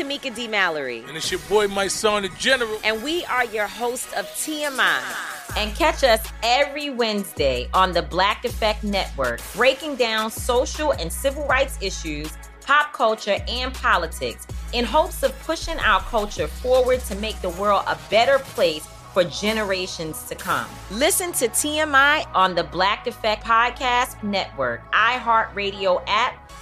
Tamika D. Mallory. And it's your boy, Mysonne, the General. And we are your hosts of TMI. And catch us every Wednesday on the Black Effect Network, breaking down social and civil rights issues, pop culture, and politics in hopes of pushing our culture forward to make the world a better place for generations to come. Listen to TMI on the Black Effect Podcast Network, iHeartRadio app,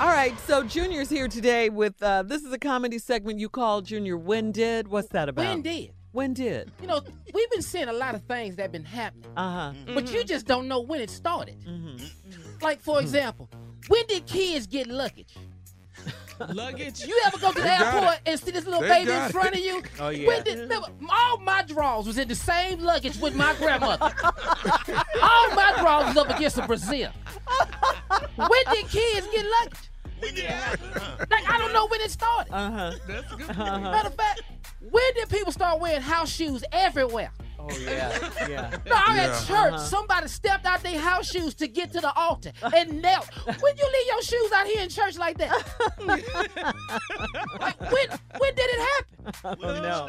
All right, so Junior's here today with uh, this is a comedy segment you call Junior When Did. What's that about? When did? When did? You know, we've been seeing a lot of things that have been happening. Uh huh. But you just don't know when it started. Mm-hmm. Like, for example, when did kids get luggage? Luggage? You ever go to the They airport and see this little They baby got in it. front of you? Oh, yeah. When did, remember, all my drawers was in the same luggage with my grandmother. all my drawers was up against a Brazil. When did kids get lucky luggage? Like, I don't know when it started. Uh huh. That's a good Uh-huh. Matter of fact, when did people start wearing house shoes everywhere? Oh yeah. Yeah. No, I'm Yeah. at church. Uh-huh. Somebody stepped out their house shoes to get to the altar and knelt. When you leave your shoes out here in church like that? like when when did it happen? Oh no.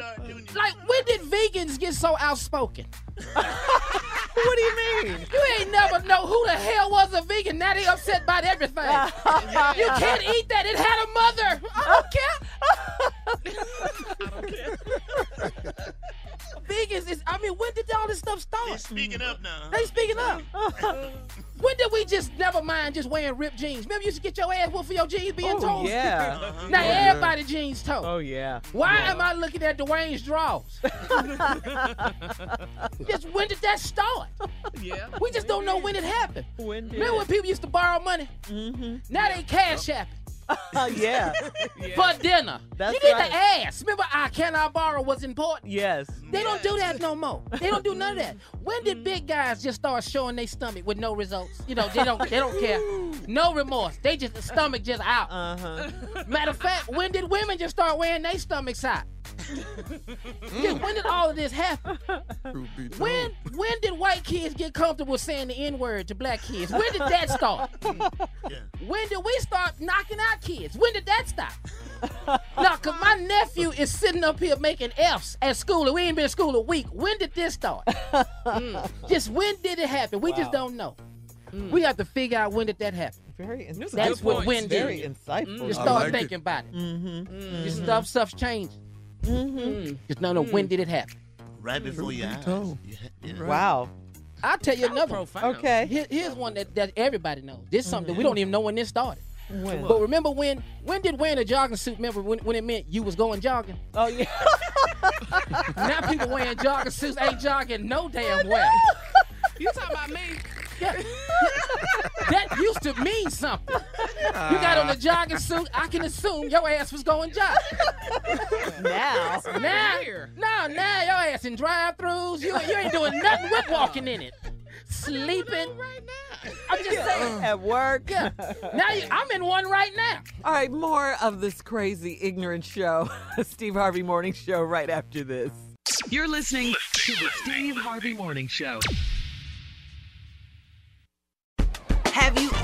Like when did vegans get so outspoken? What do you mean? You ain't never know who the hell was a vegan. Now they upset about everything. you can't eat that. It had a mother. I don't care. Vegans is. I mean, when did all this stuff start? They're speaking up now. They speaking up. when did we just never mind just wearing ripped jeans? Remember, you used to get your ass whooped for your jeans being Oh told. yeah. Now everybody jeans toe. Oh yeah. Why am I looking at Dwayne's drawers? just when did that start? Yeah. We just don't know when it happened. When did? Remember when people used to borrow money? Mm-hmm. Now they cash app yeah. for dinner. That's you need right. to ask. Remember, I cannot borrow was important. Yes. They don't do that no more. They don't do none of that. When did big guys just start showing their stomach with no results? You know, they don't they don't care. No remorse. They just the stomach just out. Uh huh. Matter of fact, when did women just start wearing their stomachs out? Yeah, when did all of this happen? When when did white kids get comfortable saying the N-word to black kids? When did that start? When did we start knocking out kids? When did that stop? now, cause my nephew is sitting up here making F's at school, and we ain't been to school a week. When did this start? Mm. Just when did it happen? We just don't know. We have to figure out when did that happen. Very insightful. That's what when did. Very insightful. Just start like it. thinking about it. Mm-hmm. Just stuff, stuff's changing. Mm-hmm. Just don't know when did it happen. Right before your eyes. told. Yeah, yeah. Wow. I'll tell you another. profound. Okay. Here, here's one that, that everybody knows. This is something that we don't even know when this started. When? But remember when when did wearing a jogging suit remember when, when it meant you was going jogging? Oh yeah. now people wearing jogging suits ain't jogging no damn well. Used to mean something. You got on the ah. jogging suit, I can assume your ass was going jogging. now. Now, Where? no, now your ass in drive-throughs. You, you ain't doing nothing with walking in it. Sleeping. Right now. I'm just saying. At work. Yeah. Now you, I'm in one right now. All right, more of this crazy, ignorant show, Steve Harvey Morning Show, right after this. You're listening to the Steve Harvey Morning Show.